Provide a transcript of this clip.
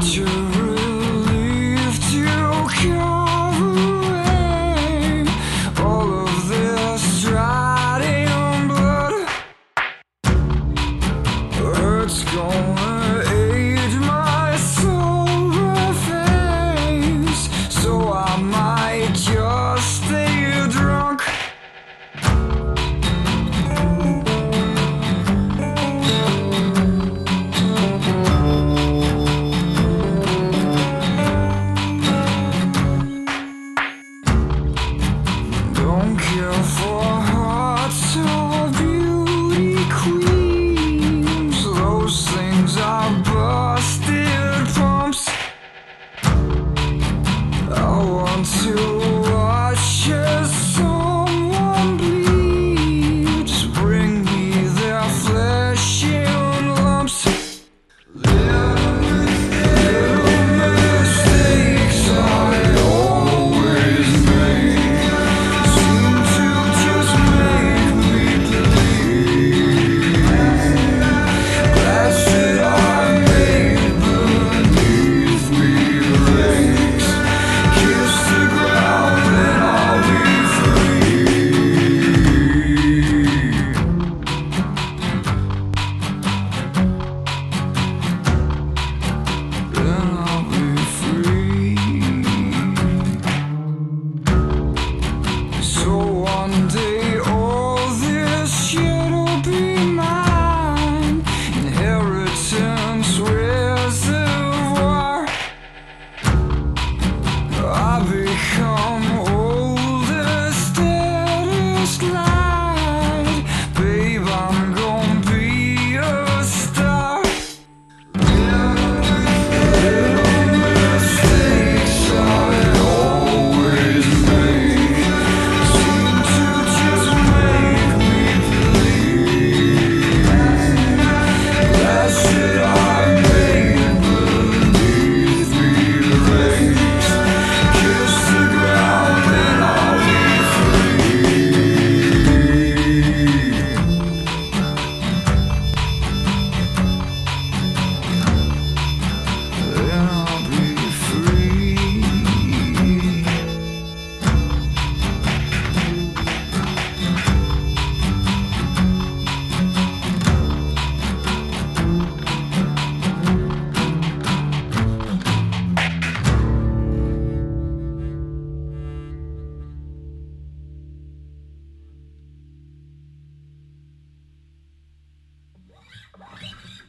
so true